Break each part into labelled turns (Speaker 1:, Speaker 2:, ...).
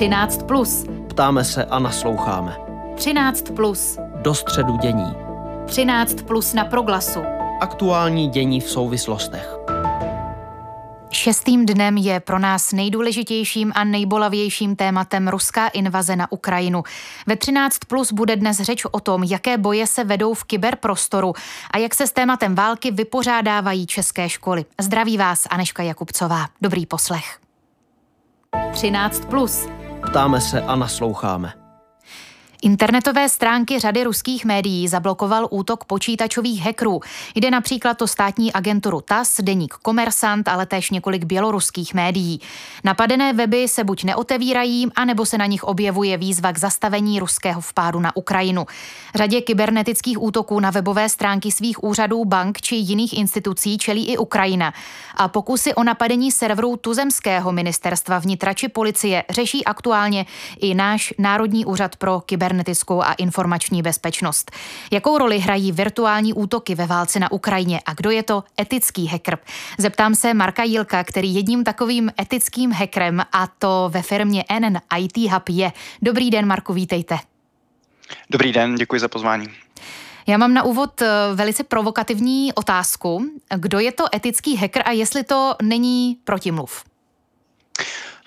Speaker 1: 13. Plus.
Speaker 2: Ptáme se a nasloucháme.
Speaker 1: 13. Plus.
Speaker 2: Do středu dění.
Speaker 1: 13. Plus na proglasu.
Speaker 2: Aktuální dění v souvislostech.
Speaker 1: Šestým dnem je pro nás nejdůležitějším a nejbolavějším tématem ruská invaze na Ukrajinu. Ve 13 plus bude dnes řeč o tom, jaké boje se vedou v kyberprostoru a jak se s tématem války vypořádávají české školy. Zdraví vás Aneška Jakubcová. Dobrý poslech. 13 plus.
Speaker 2: Ptáme se a nasloucháme.
Speaker 1: Internetové stránky řady ruských médií zablokoval útok počítačových hackerů. Jde například o státní agenturu TAS, deník Komersant, ale též několik běloruských médií. Napadené weby se buď neotevírají, anebo se na nich objevuje výzva k zastavení ruského vpádu na Ukrajinu. Řadě kybernetických útoků na webové stránky svých úřadů, bank či jiných institucí čelí i Ukrajina. A pokusy o napadení serverů tuzemského ministerstva vnitra či policie řeší aktuálně i náš Národní úřad pro kyber kybernetickou a informační bezpečnost. Jakou roli hrají virtuální útoky ve válce na Ukrajině a kdo je to etický hacker? Zeptám se Marka Jilka, který jedním takovým etickým hackerem a to ve firmě NN IT Hub je. Dobrý den, Marku, vítejte.
Speaker 3: Dobrý den, děkuji za pozvání.
Speaker 1: Já mám na úvod eh, velice provokativní otázku. Kdo je to etický hacker a jestli to není protimluv?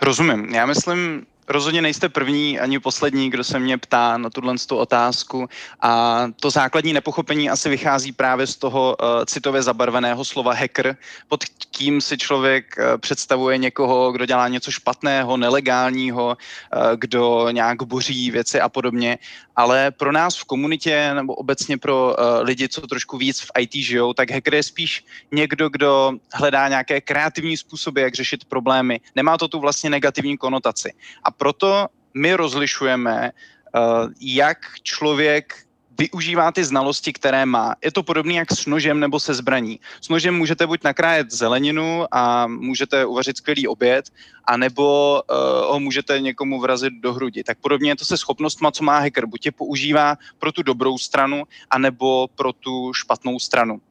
Speaker 3: Rozumím. Já myslím, rozhodně nejste první ani poslední, kdo se mě ptá na tuhle otázku a to základní nepochopení asi vychází právě z toho uh, citově zabarveného slova hacker, pod tím si člověk uh, představuje někoho, kdo dělá něco špatného, nelegálního, uh, kdo nějak boří věci a podobně, ale pro nás v komunitě nebo obecně pro uh, lidi, co trošku víc v IT žijou, tak hacker je spíš někdo, kdo hledá nějaké kreativní způsoby, jak řešit problémy. Nemá to tu vlastně negativní konotaci. A proto my rozlišujeme, eh, jak člověk využívá ty znalosti, které má. Je to podobné jak s nožem nebo se zbraní. S nožem můžete buď nakrájet zeleninu a můžete uvařit skvělý oběd, anebo uh, ho můžete někomu vrazit do hrudi. Tak podobně je to se schopnostma, co má hacker. Buď je používá pro tu dobrou stranu, anebo pro tu špatnou stranu.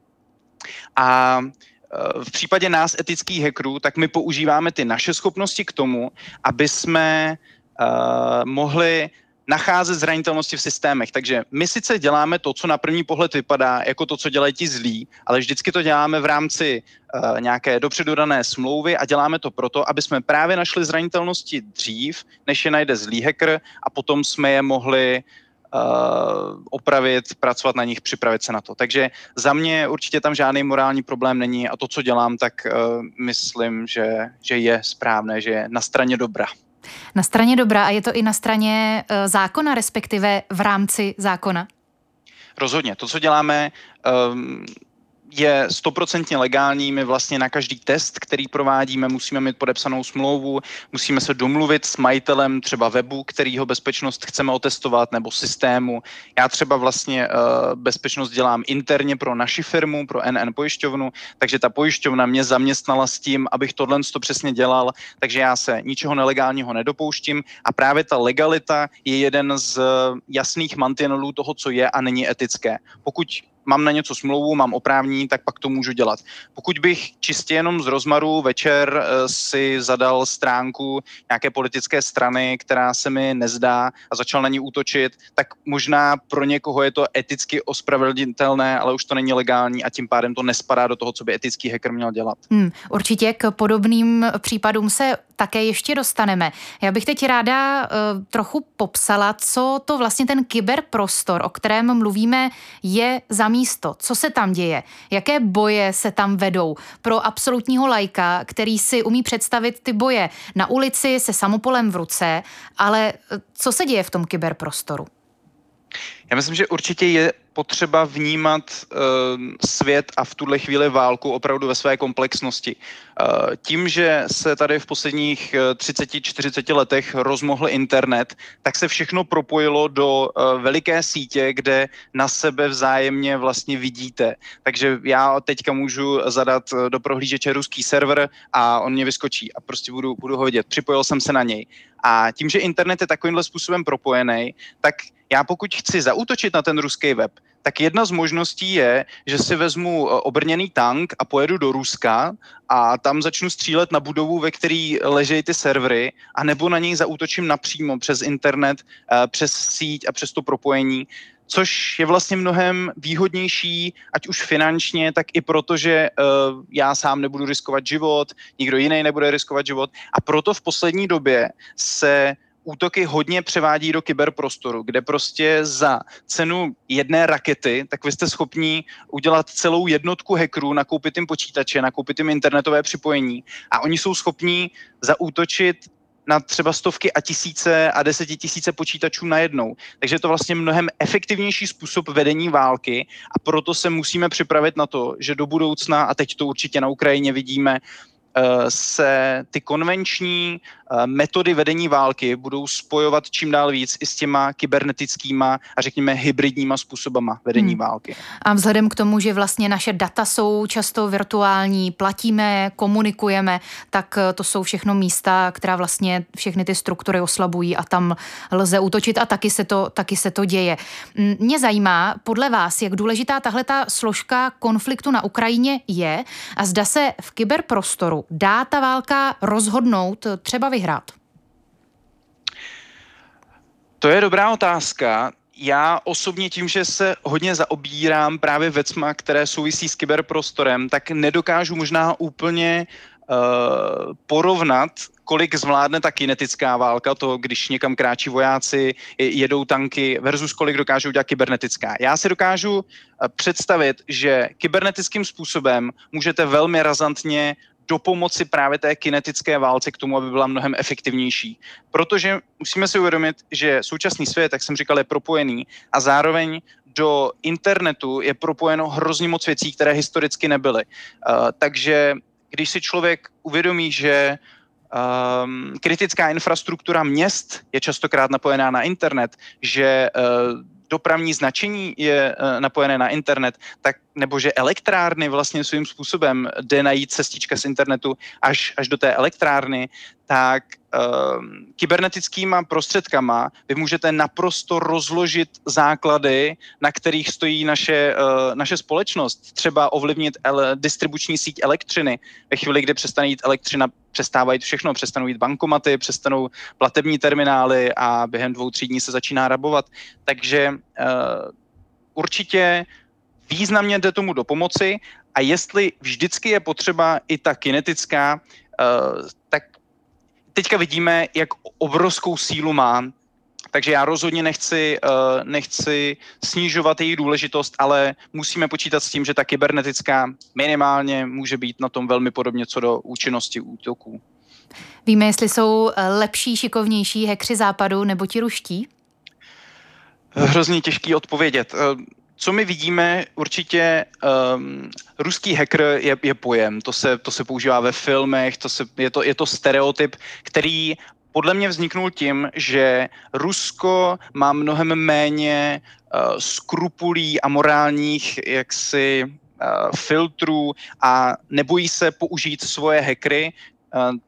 Speaker 3: A v případě nás etických hackerů, tak my používáme ty naše schopnosti k tomu, aby jsme uh, mohli nacházet zranitelnosti v systémech. Takže my sice děláme to, co na první pohled vypadá jako to, co dělají ti zlí, ale vždycky to děláme v rámci uh, nějaké dopředu dané smlouvy a děláme to proto, aby jsme právě našli zranitelnosti dřív, než je najde zlý hacker a potom jsme je mohli Uh, opravit, pracovat na nich, připravit se na to. Takže za mě určitě tam žádný morální problém není a to, co dělám, tak uh, myslím, že, že je správné, že je na straně dobra.
Speaker 1: Na straně dobra a je to i na straně uh, zákona, respektive v rámci zákona?
Speaker 3: Rozhodně. To, co děláme, um, je stoprocentně legální. My vlastně na každý test, který provádíme, musíme mít podepsanou smlouvu, musíme se domluvit s majitelem třeba webu, kterýho bezpečnost chceme otestovat, nebo systému. Já třeba vlastně uh, bezpečnost dělám interně pro naši firmu, pro NN pojišťovnu, takže ta pojišťovna mě zaměstnala s tím, abych tohle to přesně dělal, takže já se ničeho nelegálního nedopouštím a právě ta legalita je jeden z jasných mantinelů toho, co je a není etické. Pokud mám na něco smlouvu, mám oprávní, tak pak to můžu dělat. Pokud bych čistě jenom z rozmaru večer eh, si zadal stránku nějaké politické strany, která se mi nezdá a začal na ní útočit, tak možná pro někoho je to eticky ospravedlnitelné, ale už to není legální a tím pádem to nespadá do toho, co by etický hacker měl dělat.
Speaker 1: Hmm, určitě k podobným případům se také ještě dostaneme. Já bych teď ráda uh, trochu popsala, co to vlastně ten kyberprostor, o kterém mluvíme, je za místo. Co se tam děje? Jaké boje se tam vedou? Pro absolutního lajka, který si umí představit ty boje na ulici se samopolem v ruce, ale eh, co se děje v tom kyberprostoru?
Speaker 3: Já myslím, že určitě je potřeba vnímat uh, svět a v tuhle chvíli válku opravdu ve své komplexnosti. Uh, tím, že se tady v posledních 30-40 letech rozmohl internet, tak se všechno propojilo do uh, veliké sítě, kde na sebe vzájemně vlastně vidíte. Takže já teďka můžu zadat do prohlížeče ruský server a on mě vyskočí a prostě budu, budu ho vidět. Připojil jsem se na něj. A tím, že internet je takovýmhle způsobem propojený, tak já pokud chci zaútočit na ten ruský web, tak jedna z možností je, že si vezmu obrněný tank a pojedu do Ruska a tam začnu střílet na budovu, ve který ležejí ty servery, a nebo na něj zaútočím napřímo přes internet, přes síť a přes to propojení což je vlastně mnohem výhodnější, ať už finančně, tak i proto, že uh, já sám nebudu riskovat život, nikdo jiný nebude riskovat život. A proto v poslední době se útoky hodně převádí do kyberprostoru, kde prostě za cenu jedné rakety, tak vy jste schopni udělat celou jednotku hackerů, nakoupit jim počítače, nakoupit jim internetové připojení a oni jsou schopni zaútočit na třeba stovky a tisíce a desetitisíce počítačů najednou. Takže je to vlastně mnohem efektivnější způsob vedení války a proto se musíme připravit na to, že do budoucna, a teď to určitě na Ukrajině vidíme, se ty konvenční Eh, metody vedení války budou spojovat čím dál víc i s těma kybernetickýma a řekněme hybridníma způsobama vedení hmm. války.
Speaker 1: A vzhledem k tomu, že vlastně naše data jsou často virtuální, platíme, komunikujeme, tak eh, to jsou všechno místa, která vlastně všechny ty struktury oslabují a tam lze útočit a taky se to, taky se to děje. Mě zajímá, podle vás, jak důležitá tahle ta složka konfliktu na Ukrajině je a zda se v kyberprostoru dá ta válka rozhodnout třeba vy vyhrát?
Speaker 3: To je dobrá otázka. Já osobně tím, že se hodně zaobírám právě věcma, které souvisí s kyberprostorem, tak nedokážu možná úplně uh, porovnat, kolik zvládne ta kinetická válka, to když někam kráčí vojáci, jedou tanky, versus kolik dokážou dělat kybernetická. Já si dokážu eh, představit, že kybernetickým způsobem můžete velmi razantně do pomoci právě té kinetické válce k tomu, aby byla mnohem efektivnější. Protože musíme si uvědomit, že současný svět, jak jsem říkal, je propojený a zároveň do internetu je propojeno hrozně moc věcí, které historicky nebyly. Uh, takže když si člověk uvědomí, že um, kritická infrastruktura měst je častokrát napojená na internet, že uh, dopravní značení je uh, napojené na internet, tak nebo že elektrárny vlastně svým způsobem jde najít cestička z internetu až, až do té elektrárny, tak uh, kybernetickýma prostředkama vy můžete naprosto rozložit základy, na kterých stojí naše, uh, naše společnost. Třeba ovlivnit ele- distribuční síť elektřiny. Ve chvíli, kdy přestane jít elektřina, přestávají všechno, přestanou jít bankomaty, přestanou platební terminály a během dvou, tří dní se začíná rabovat. Takže uh, určitě významně jde tomu do pomoci a jestli vždycky je potřeba i ta kinetická, uh, tak teďka vidíme, jak obrovskou sílu má, takže já rozhodně nechci, uh, nechci snižovat její důležitost, ale musíme počítat s tím, že ta kybernetická minimálně může být na tom velmi podobně co do účinnosti útoků.
Speaker 1: Víme, jestli jsou eh, lepší, šikovnější hekři západu nebo ti ruští?
Speaker 3: Hrozně těžký odpovědět co my vidíme, určitě um, ruský hacker je, je pojem, to se, to se používá ve filmech, to se, je, to, je to stereotyp, který podle mě vzniknul tím, že Rusko má mnohem méně uh, skrupulí a morálních jaksi uh, filtrů a nebojí se použít svoje hackery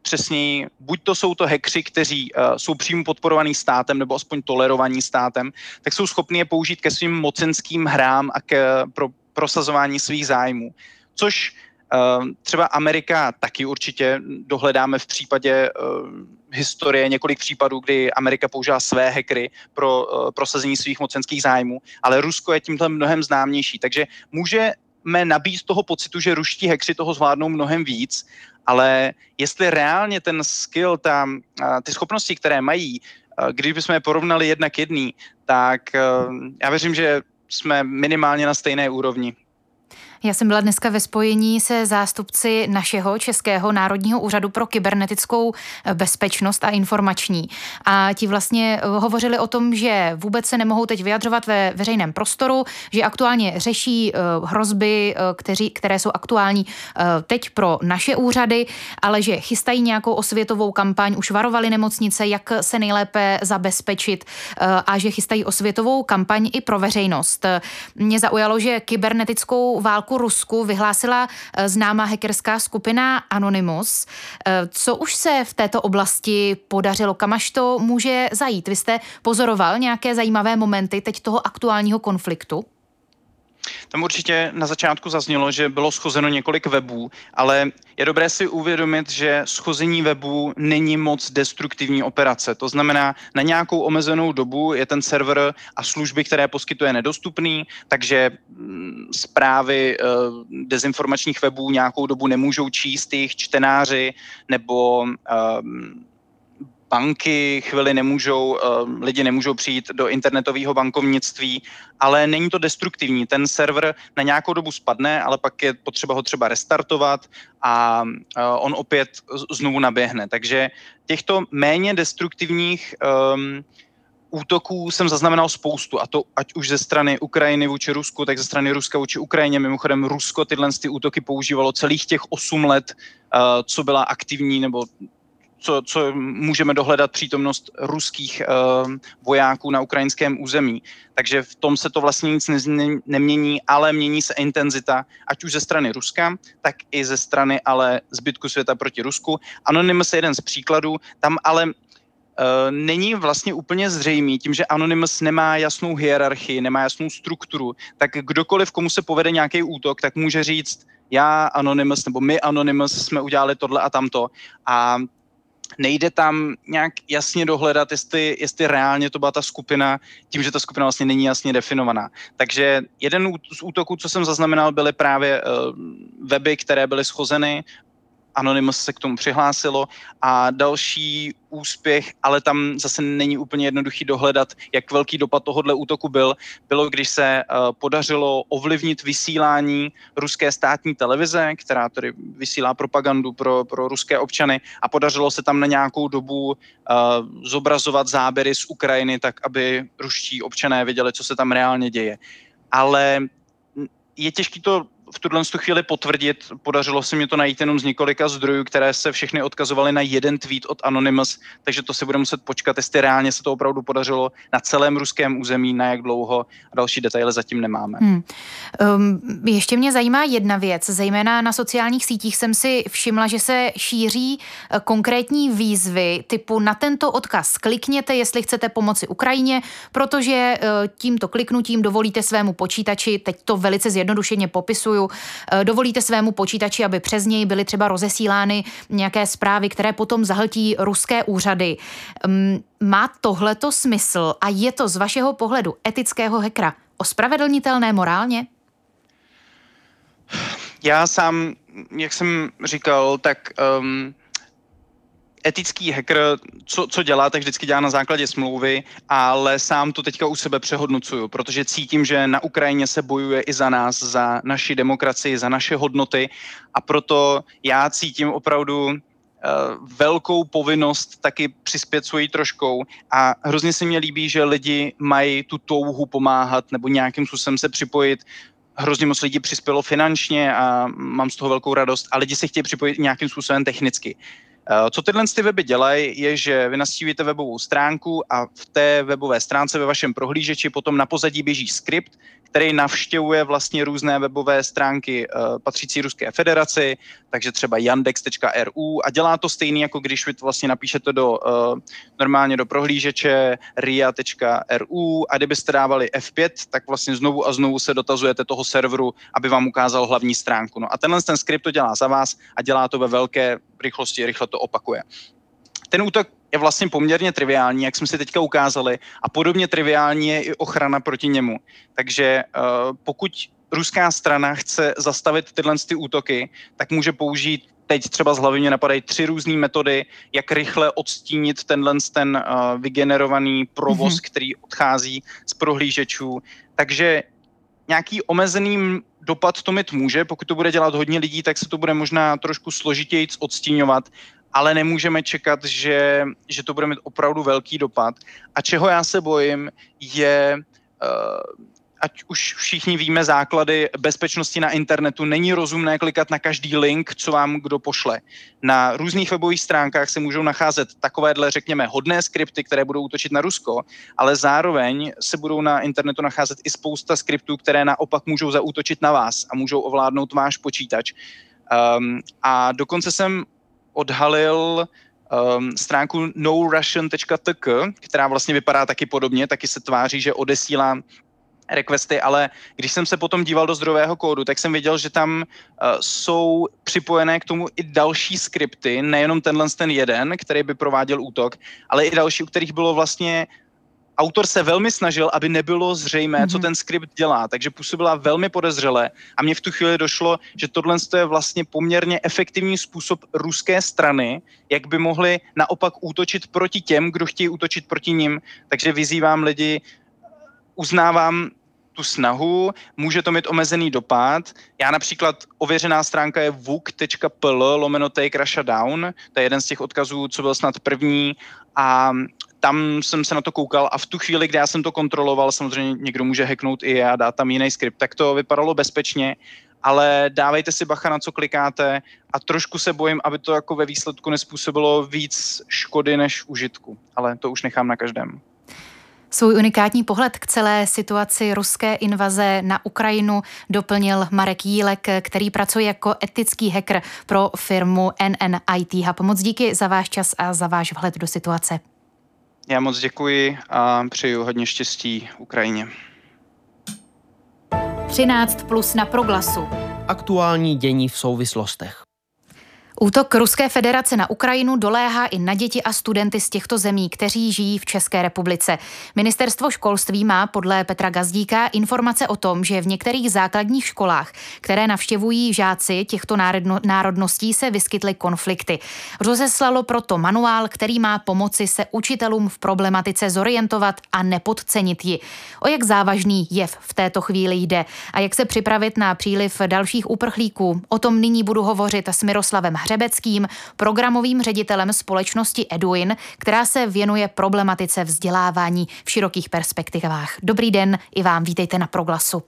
Speaker 3: přesněji, buď to jsou to hekři, kteří uh, jsou přímo podporovaný státem nebo aspoň tolerovaní státem, tak jsou schopni je použít ke svým mocenským hrám a k pro prosazování svých zájmů. Což uh, třeba Amerika taky určitě dohledáme v případě uh, historie několik případů, kdy Amerika použila své hackery pro uh, prosazení svých mocenských zájmů, ale Rusko je tímhle mnohem známější. Takže můžeme nabít toho pocitu, že ruští hekři toho zvládnou mnohem víc ale jestli reálně ten skill, ta, ty schopnosti, které mají, když bychom je porovnali jednak jedný, tak já věřím, že jsme minimálně na stejné úrovni.
Speaker 1: Já jsem byla dneska ve spojení se zástupci našeho Českého národního úřadu pro kybernetickou eh, bezpečnost a informační. A ti vlastně eh, hovořili o tom, že vůbec se nemohou teď vyjadřovat ve veřejném prostoru, že aktuálně řeší eh, hrozby, kteří, které jsou aktuální teď pro naše úřady, ale že chystají nějakou osvětovou kampaň, už varovali nemocnice, jak se nejlépe zabezpečit a že chystají osvětovou kampaň i pro veřejnost. Mě zaujalo, že kybernetickou válku válku Rusku vyhlásila eh, známá hackerská skupina Anonymous. Eh, co už se v této oblasti podařilo? Kam až to může zajít? Vy jste pozoroval nějaké zajímavé momenty teď toho aktuálního konfliktu?
Speaker 3: Tam určitě na začátku zaznělo, že bylo schozeno několik webů, ale je dobré si uvědomit, že schození webů není moc destruktivní operace. To znamená, na nějakou omezenou dobu je ten server a služby, které poskytuje, nedostupný, takže mm, zprávy uh, dezinformačních webů nějakou dobu nemůžou číst jejich čtenáři nebo uh, banky chvíli nemůžou, ehm, lidi nemůžou přijít do internetového bankovnictví, ale není to destruktivní. Ten server na nějakou dobu spadne, ale pak je potřeba ho třeba restartovat a eh, on opět znovu naběhne. Takže těchto méně destruktivních um, útoků jsem zaznamenal spoustu, a to ať už ze strany Ukrajiny vůči Rusku, tak ze strany Ruska vůči Ukrajině. Mimochodem Rusko tyhle ty útoky používalo celých těch 8 let, uh, co byla aktivní nebo co, co můžeme dohledat přítomnost ruských uh, vojáků na ukrajinském území. Takže v tom se to vlastně nic ne, nemění, ale mění se intenzita, ať už ze strany Ruska, tak i ze strany ale zbytku světa proti Rusku. Anonymous je jeden z příkladů, tam ale Uh, není vlastně úplně zřejmý, tím, že Anonymous nemá jasnou hierarchii, nemá jasnou strukturu, tak kdokoliv, komu se povede nějaký útok, tak může říct, já Anonymous nebo my Anonymous jsme udělali tohle a tamto. A nejde tam nějak jasně dohledat, jestli, jestli reálně to byla ta skupina, tím, že ta skupina vlastně není jasně definovaná. Takže jeden z útoků, co jsem zaznamenal, byly právě uh, weby, které byly schozeny Anonymous se k tomu přihlásilo a další úspěch, ale tam zase není úplně jednoduchý dohledat, jak velký dopad tohohle útoku byl, bylo, když se uh, podařilo ovlivnit vysílání ruské státní televize, která tedy vysílá propagandu pro, pro ruské občany a podařilo se tam na nějakou dobu uh, zobrazovat záběry z Ukrajiny, tak aby ruští občané věděli, co se tam reálně děje. Ale je těžké to v tuhle chvíli potvrdit. Podařilo se mi to najít jenom z několika zdrojů, které se všechny odkazovaly na jeden tweet od Anonymous, takže to si budeme muset počkat, jestli reálně se to opravdu podařilo na celém ruském území, na jak dlouho a další detaily zatím nemáme. Hmm.
Speaker 1: Um, ještě mě zajímá jedna věc, zejména na sociálních sítích jsem si všimla, že se šíří eh, konkrétní výzvy typu na tento odkaz klikněte, jestli chcete pomoci Ukrajině, protože eh, tímto kliknutím dovolíte svému počítači, teď to velice zjednodušeně popisuju, Eh, dovolíte svému počítači, aby přes něj byly třeba rozesílány nějaké zprávy, které potom zahltí ruské úřady. Mm, má tohleto smysl a je to z vašeho pohledu etického hekra ospravedlnitelné morálně?
Speaker 3: Já sám, jak jsem říkal, tak um, etický hacker, co, co dělá, tak vždycky dělá na základě smlouvy, ale sám to teďka u sebe přehodnocuju, protože cítím, že na Ukrajině se bojuje i za nás, za naši demokracii, za naše hodnoty a proto já cítím opravdu uh, velkou povinnost taky přispět svojí troškou a hrozně se mi líbí, že lidi mají tu touhu pomáhat nebo nějakým způsobem se připojit hrozně moc lidí přispělo finančně a mám z toho velkou radost a lidi se chtějí připojit nějakým způsobem technicky. Eh, co tyhle ty weby dělají, je, že vy nastívíte webovou stránku a v té webové stránce ve vašem prohlížeči potom na pozadí běží skript, který navštěvuje vlastně různé webové stránky uh, patřící Ruské federaci, takže třeba yandex.ru a dělá to stejný, jako když vy vlastně napíšete do, uh, normálně do prohlížeče ria.ru a kdybyste dávali F5, tak vlastně znovu a znovu se dotazujete toho serveru, aby vám ukázal hlavní stránku. No a tenhle ten skript to dělá za vás a dělá to ve velké rychlosti, rychle to opakuje. Ten útok je vlastně poměrně triviální, jak jsme si teďka ukázali, a podobně triviální je i ochrana proti němu. Takže uh, pokud ruská strana chce zastavit tyhle ty útoky, tak může použít teď třeba z hlavy mě napadají tři různé metody, jak rychle odstínit tenhle ten uh, vygenerovaný provoz, mm-hmm. který odchází z prohlížečů. Takže nějaký omezený dopad to mít může, pokud to bude dělat hodně lidí, tak se to bude možná trošku složitěji odstíňovat, ale nemůžeme čekat, že, že to bude mít opravdu velký dopad. A čeho já se bojím, je, uh, ať už všichni víme základy bezpečnosti na internetu, není rozumné klikat na každý link, co vám kdo pošle. Na různých webových stránkách se můžou nacházet takovéhle, řekněme, hodné skripty, které budou útočit na Rusko, ale zároveň se budou na internetu nacházet i spousta skriptů, které naopak můžou zaútočit na vás a můžou ovládnout váš počítač. Um, a dokonce jsem odhalil um, stránku norussian.tk, která vlastně vypadá taky podobně, taky se tváří, že odesílá requesty, ale když jsem se potom díval do zdrojového kódu, tak jsem viděl, že tam uh, jsou připojené k tomu i další skripty, nejenom tenhle ten jeden, který by prováděl útok, ale i další, u kterých bylo vlastně autor se velmi snažil, aby nebylo zřejmé, mm-hmm. co mhm. ten skript dělá, takže působila velmi podezřele a mně v tu chvíli došlo, že tohle je vlastně poměrně efektivní způsob ruské strany, jak by mohli naopak útočit proti těm, kdo chtějí útočit proti nim. Takže vyzývám lidi, uznávám tu snahu, může to mít omezený dopad. Já například ověřená stránka je vuk.pl lomeno take Russia down, to je jeden z těch odkazů, co byl snad první a tam jsem se na to koukal a v tu chvíli, kdy já jsem to kontroloval, samozřejmě někdo může hacknout i a dát tam jiný skript, tak to vypadalo bezpečně, ale dávejte si bacha na co klikáte a trošku se bojím, aby to jako ve výsledku nespůsobilo víc škody než užitku, ale to už nechám na každém.
Speaker 1: Svůj unikátní pohled k celé situaci ruské invaze na Ukrajinu doplnil Marek Jílek, který pracuje jako etický hacker pro firmu NNIT Hub. Moc díky za váš čas a za váš vhled do situace.
Speaker 3: Já moc děkuji a přeju hodně štěstí Ukrajině.
Speaker 1: 13 plus na proglasu.
Speaker 2: Aktuální dění v souvislostech.
Speaker 1: Útok Ruské federace na Ukrajinu doléhá i na děti a studenty z těchto zemí, kteří žijí v České republice. Ministerstvo školství má podle Petra Gazdíka informace o tom, že v některých základních školách, které navštěvují žáci těchto národností, se vyskytly konflikty. Rozeslalo proto manuál, který má pomoci se učitelům v problematice zorientovat a nepodcenit ji. O jak závažný jev v této chvíli jde a jak se připravit na příliv dalších uprchlíků, o tom nyní budu hovořit s Miroslavem Hřebeckým, programovým ředitelem společnosti Eduin, která se věnuje problematice vzdělávání v širokých perspektivách. Dobrý den i vám, vítejte na Proglasu.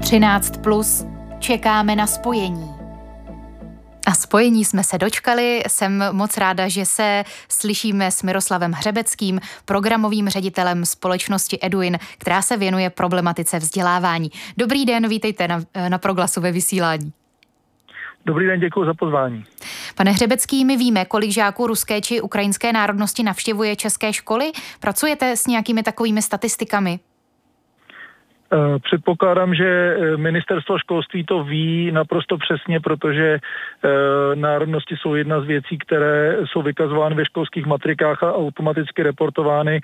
Speaker 1: Třináct plus. Čekáme na spojení. A spojení jsme se dočkali. Jsem moc ráda, že se slyšíme s Miroslavem Hřebeckým, programovým ředitelem společnosti Eduin, která se věnuje problematice vzdělávání. Dobrý den, vítejte na, na proglasu ve vysílání.
Speaker 4: Dobrý den, děkuji za pozvání.
Speaker 1: Pane Hřebecký, my víme, kolik žáků ruské či ukrajinské národnosti navštěvuje české školy. Pracujete s nějakými takovými statistikami?
Speaker 4: Eh, předpokládám, že eh, ministerstvo školství to ví naprosto přesně, protože eh, národnosti jsou jedna z věcí, které jsou vykazovány ve školských matrikách a automaticky reportovány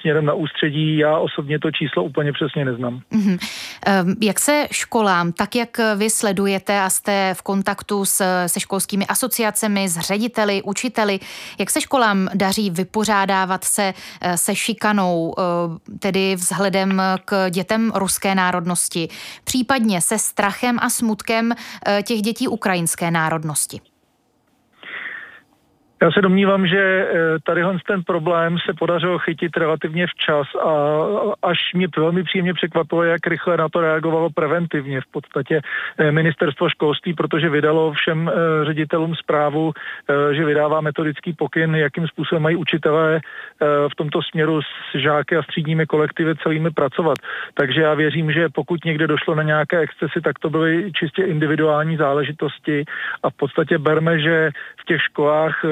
Speaker 4: směrem na ústředí. Já osobně to číslo úplně přesně neznám. Mm-hmm.
Speaker 1: Jak se školám, tak jak vy sledujete a jste v kontaktu s, se školskými asociacemi, s řediteli, učiteli, jak se školám daří vypořádávat se se šikanou, tedy vzhledem k dětem ruské národnosti, případně se strachem a smutkem eh, těch dětí ukrajinské národnosti?
Speaker 4: Já se domnívám, že eh, tady ten problém se podařilo chytit relativně včas a až mě velmi příjemně překvapilo, jak rychle na to reagovalo preventivně v podstatě eh, ministerstvo školství, protože vydalo všem eh, ředitelům zprávu, že vydává metodický pokyn, jakým způsobem mají učitelé v tomto směru s žáky a střídními kolektivy celými pracovat. Takže já věřím, že pokud někde došlo na nějaké excesy, tak to byly čistě individuální záležitosti a v podstatě berme, že v těch školách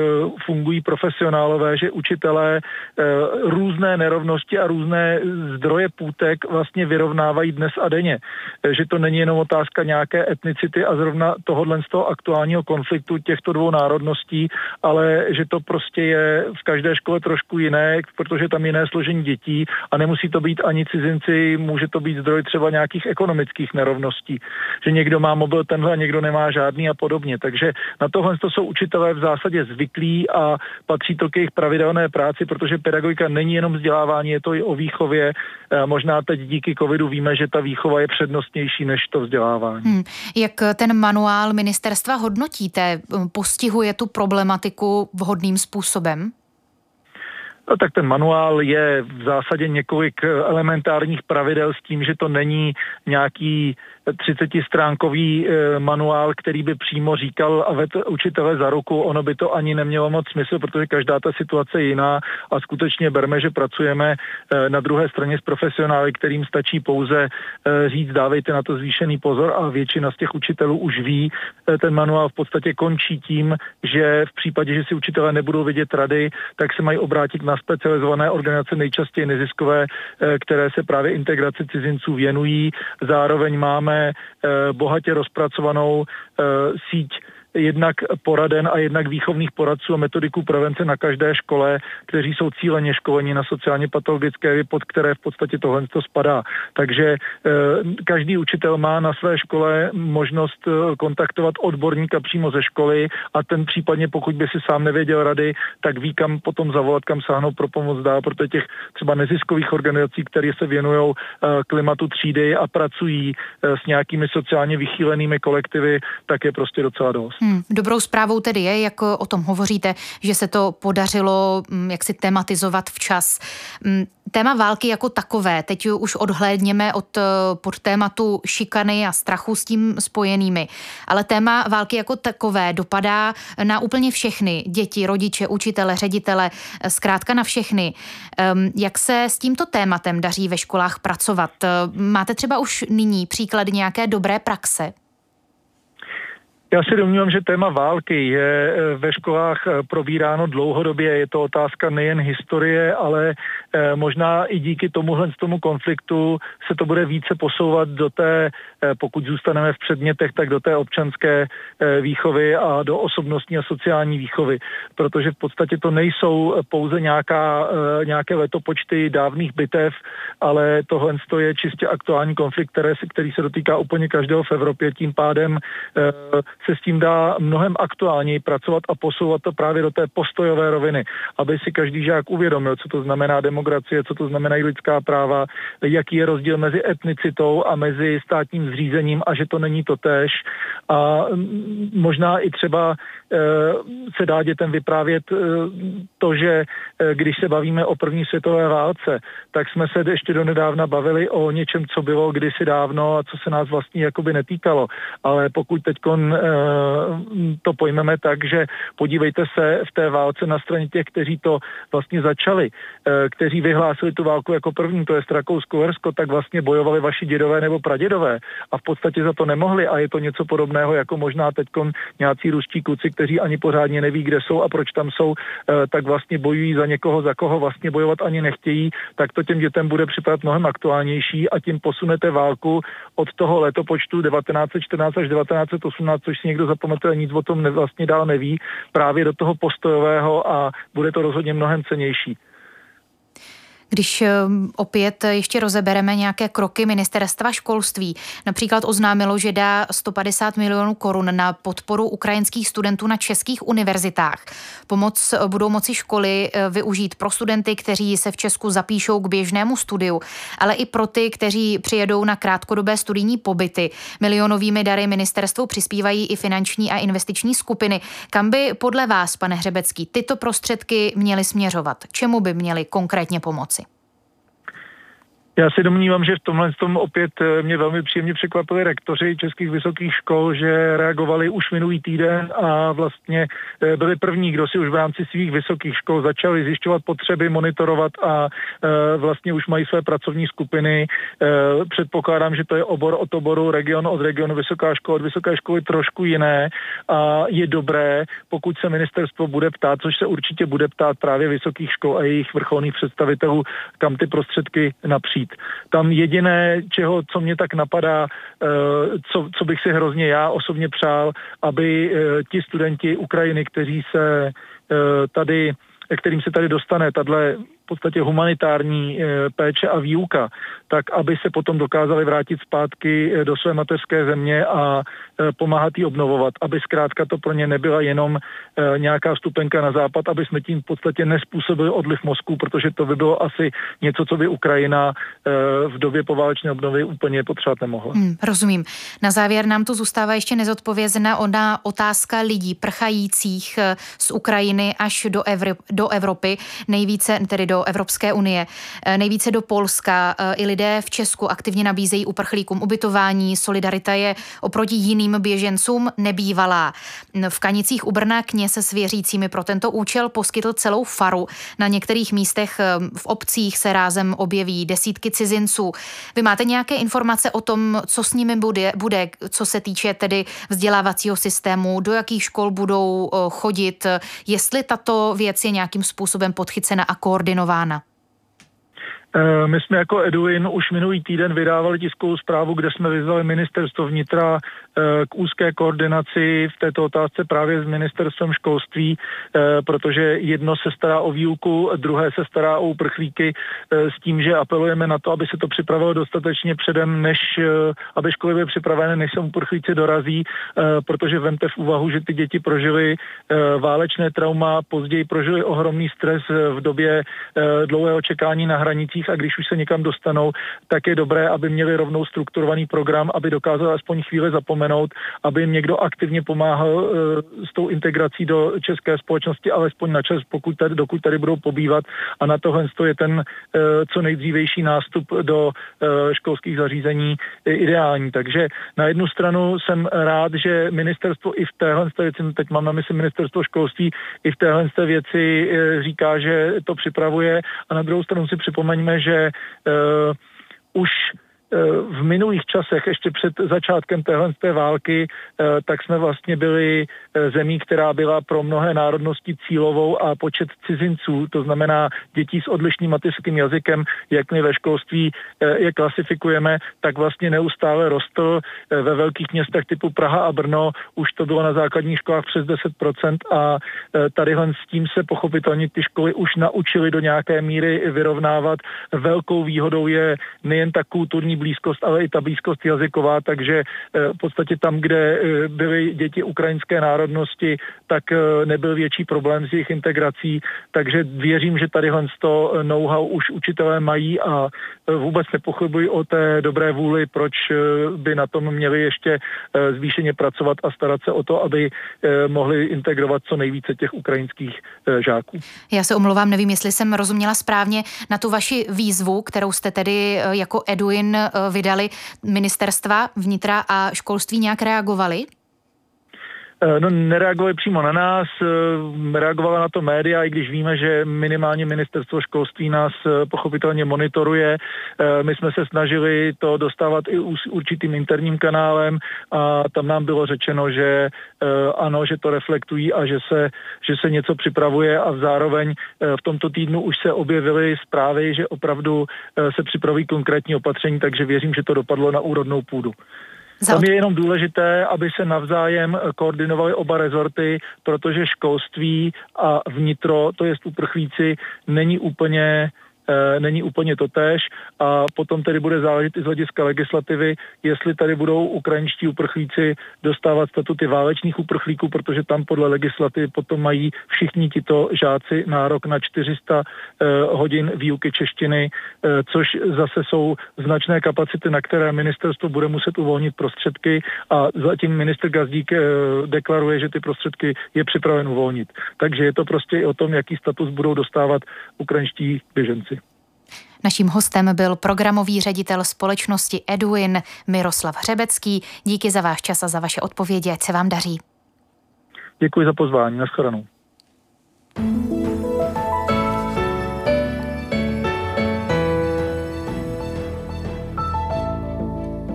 Speaker 4: fungují profesionálové, že učitelé eh, různé nerovnosti a různé zdroje půtek vlastně vyrovnávají dnes a denně. Eh, že to není jenom otázka nějaké etnicity a zrovna tohohle z toho aktuálního konfliktu těchto dvou národností, ale že to prostě je v každé škole trošku jiné, protože tam jiné složení dětí a nemusí to být ani cizinci, může to být zdroj třeba nějakých ekonomických nerovností, že někdo má mobil tenhle a někdo nemá žádný a podobně. Takže na tohle to jsou učitelé v zásadě zvyklí a patří to k jejich pravidelné práci, protože pedagogika není jenom vzdělávání, je to i o výchově. E, možná teď díky covidu víme, že ta výchova je přednostnější než to vzdělávání. Hmm.
Speaker 1: Jak ten manuál ministerstva hodnotíte? Postihuje tu problematiku vhodným způsobem?
Speaker 4: No, tak ten manuál je v zásadě několik elementárních pravidel s tím, že to není nějaký 30-stránkový eh, manuál, který by přímo říkal a ved učitele za ruku, ono by to ani nemělo moc smysl, protože každá ta situace je jiná a skutečně berme, že pracujeme eh, na druhé straně s profesionály, kterým stačí pouze eh, říct, dávejte na to zvýšený pozor a většina z těch učitelů už ví. Ten manuál v podstatě končí tím, že v případě, že si učitelé nebudou vidět rady, tak se mají obrátit na specializované organizace, nejčastěji neziskové, které se právě integraci cizinců věnují. Zároveň máme Eh, bohatě rozpracovanou eh, síť jednak poraden a jednak výchovných poradců a metodiků prevence na každé škole, kteří jsou cíleně školeni na sociálně patologické pod které v podstatě tohle to spadá. Takže e, každý učitel má na své škole možnost e, kontaktovat odborníka přímo ze školy a ten případně, pokud by si sám nevěděl rady, tak ví, kam potom zavolat, kam sáhnout pro pomoc dá, protože těch třeba neziskových organizací, které se věnují e, klimatu třídy a pracují s nějakými sociálně vychýlenými kolektivy, tak je prostě docela dost.
Speaker 1: Hmm, dobrou zprávou tedy je, jak o tom hovoříte, že se to podařilo hm, jak si tematizovat včas. Hm, téma války jako takové, teď už odhlédněme od eh, pod tématu šikany a strachu s tím spojenými, ale téma války jako takové dopadá na úplně všechny, děti, rodiče, učitele, ředitele, eh, zkrátka na všechny. Ehm, jak se s tímto tématem daří ve školách pracovat? Eh, máte třeba už nyní příklad nějaké dobré praxe?
Speaker 4: Já si domnívám, že téma války je eh, ve školách eh, probíráno dlouhodobě. Je to otázka nejen historie, ale eh, možná i díky tomuhle tomu konfliktu se to bude více posouvat do té, pokud zůstaneme v předmětech, tak do té občanské výchovy a do osobnostní a sociální výchovy. Protože v podstatě to nejsou pouze nějaká, nějaké letopočty dávných bitev, ale tohle je čistě aktuální konflikt, se, který se dotýká úplně každého v Evropě. Tím pádem se s tím dá mnohem aktuálněji pracovat a posouvat to právě do té postojové roviny, aby si každý žák uvědomil, co to znamená demokracie, co to znamená lidská práva, jaký je rozdíl mezi etnicitou a mezi státním zřízením a že to není to tež. A možná i třeba e, se dá dětem vyprávět e, to, že e, když se bavíme o první světové válce, tak jsme se ještě donedávna bavili o něčem, co bylo kdysi dávno a co se nás vlastně jakoby netýkalo. Ale pokud teď to pojmeme tak, že podívejte se v té válce na straně těch, kteří to vlastně začali, eh, kteří vyhlásili tu válku jako první, to je Rakousko-Uhersko, tak vlastně bojovali vaši dědové nebo pradědové a v podstatě za to nemohli a je to něco podobného jako možná teď nějací ruští kluci, kteří ani pořádně neví, kde jsou a proč tam jsou, eh, tak vlastně bojují za někoho, za koho vlastně bojovat ani nechtějí, tak to těm dětem bude připadat mnohem aktuálnější a tím posunete válku od toho letopočtu 1914 až 1918, což si někdo zapamatuje, nic o tom vlastně dál neví, právě do toho postojového a bude to rozhodně mnohem cenější.
Speaker 1: Když ehm, opět ještě rozebereme nějaké kroky ministerstva školství, například oznámilo, že dá 150 milionů korun na podporu ukrajinských studentů na českých univerzitách. Pomoc budou moci školy eh, využít pro studenty, kteří se v Česku zapíšou k běžnému studiu, ale i pro ty, kteří přijedou na krátkodobé studijní pobyty. Milionovými dary ministerstvu přispívají i finanční a investiční skupiny. Kam by podle vás, pane Hřebecký, tyto prostředky měly směřovat? Čemu by měly konkrétně pomoci?
Speaker 4: Já si domnívám, že v tomhle tom opět eh, mě velmi příjemně překvapili rektoři českých vysokých škol, že reagovali už minulý týden a vlastně eh, byli první, kdo si už v rámci svých vysokých škol začali zjišťovat potřeby, monitorovat a eh, vlastně už mají své pracovní skupiny. Předpokládám, že to je obor od oboru, region od regionu, vysoká škola od vysoké školy trošku jiné a je dobré, pokud se ministerstvo bude ptát, což se určitě bude ptát právě vysokých škol a jejich vrcholných představitelů, kam ty prostředky napřít být. Tam jediné, čeho, co mě tak napadá, eh, co, co bych si hrozně já osobně přál, aby eh, ti studenti Ukrajiny, kteří se eh, tady kterým se tady dostane tahle podstatě humanitární péče a výuka, tak aby se potom dokázali vrátit zpátky do své mateřské země a pomáhat jí obnovovat, aby zkrátka to pro ně nebyla jenom nějaká vstupenka na západ, aby jsme tím v podstatě nespůsobili odliv mozku, protože to by bylo asi něco, co by Ukrajina v době poválečné obnovy úplně potřebovat nemohla.
Speaker 1: Hmm, rozumím. Na závěr nám tu zůstává ještě nezodpovězená ona otázka lidí prchajících eh, z Ukrajiny až do, Evry, do Evropy, nejvíce tedy do Evropské unie, eh, nejvíce do Polska. Eh, I lidé v Česku aktivně nabízejí uprchlíkům ubytování. Solidarita je oproti jiným běžencům nebývalá. V Kanicích u Brna kněz se svěřícími pro tento účel poskytl celou faru. Na některých místech v obcích se rázem objeví desítky cizinců. Vy máte nějaké informace o tom, co s nimi bude, bude co se týče tedy vzdělávacího systému, do jakých škol budou chodit, jestli tato věc je nějakým způsobem podchycena a koordinována?
Speaker 4: Eh, my jsme jako Eduin už minulý týden vydávali tiskovou zprávu, kde jsme vyzvali ministerstvo vnitra k úzké koordinaci v této otázce právě s ministerstvem školství, eh, protože jedno se stará o výuku, druhé se stará o uprchlíky s tím, že apelujeme na to, aby se to připravilo dostatečně předem, než aby školy byly připravené, než se uprchlíci dorazí, protože vemte v úvahu, že ty děti prožily válečné trauma, později prožili ohromný stres v době dlouhého čekání na hranicích a když už se někam dostanou, tak je dobré, aby měli rovnou strukturovaný program, aby dokázali aspoň chvíli zapomenout, aby jim někdo aktivně pomáhal uh, s tou integrací do české společnosti, alespoň na čas, pokud tady, dokud tady budou pobývat a na tohle je ten uh, co nejdřívější nástup do uh, školských zařízení ideální. Takže na jednu stranu jsem rád, že ministerstvo i v téhle věci, teď mám na mysli ministerstvo školství, i v téhle věci říká, že to připravuje a na druhou stranu si připomeňme, že uh, už Eh, v minulých časech, ještě před začátkem téhle té války, eh, tak jsme vlastně byli eh, zemí, která byla pro mnohé národnosti cílovou a počet cizinců, to znamená dětí s odlišným mateřským jazykem, jak my ve školství je klasifikujeme, tak vlastně neustále rostl ve velkých městech typu Praha a Brno, už to bylo na základních školách přes 10% a tadyhle s tím se pochopitelně ty školy už naučily do nějaké míry vyrovnávat. Velkou výhodou je nejen ta kulturní blízkost, ale i ta blízkost jazyková, takže eh, v podstatě tam, kde eh, byly děti ukrajinské národnosti, tak eh, nebyl větší problém s jejich integrací, takže věřím, že tady to know-how už učitelé mají a vůbec nepochybuji o té dobré vůli, proč by na tom měli ještě zvýšeně pracovat a starat se o to, aby mohli integrovat co nejvíce těch ukrajinských žáků.
Speaker 1: Já se omlouvám, nevím, jestli jsem rozuměla správně na tu vaši výzvu, kterou jste tedy jako Eduin vydali ministerstva vnitra a školství nějak reagovali?
Speaker 4: Eh, no, nereagovali přímo na nás, eh, reagovala na to média, i když víme, že minimálně ministerstvo školství nás pochopitelně monitoruje. My jsme se snažili to dostávat i určitým interním kanálem a tam nám bylo řečeno, že ano, že to reflektují a že se, že se něco připravuje a zároveň v tomto týdnu už se objevily zprávy, že opravdu se připravují konkrétní opatření, takže věřím, že to dopadlo na úrodnou půdu. Tam je jenom důležité, aby se navzájem koordinovaly oba rezorty, protože školství a vnitro, to je uprchlíci, není úplně není úplně totéž a potom tedy bude záležet i z hlediska legislativy, jestli tady budou ukrajinští uprchlíci dostávat statuty válečných uprchlíků, protože tam podle legislativy potom mají všichni tito žáci nárok na 400 e, hodin výuky češtiny, e, což zase jsou značné kapacity, na které ministerstvo bude muset uvolnit prostředky a zatím minister Gazdík deklaruje, že ty prostředky je připraven uvolnit. Takže je to prostě i o tom, jaký status budou dostávat ukrajinští běženci.
Speaker 1: Naším hostem byl programový ředitel společnosti Eduin Miroslav Hřebecký. Díky za váš čas a za vaše odpovědi, ať se vám daří.
Speaker 4: Děkuji za pozvání, nashledanou.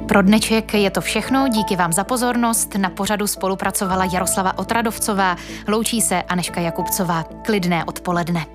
Speaker 1: Pro dneček je to všechno, díky vám za pozornost. Na pořadu spolupracovala Jaroslava Otradovcová, loučí se Aneška Jakubcová. Klidné odpoledne.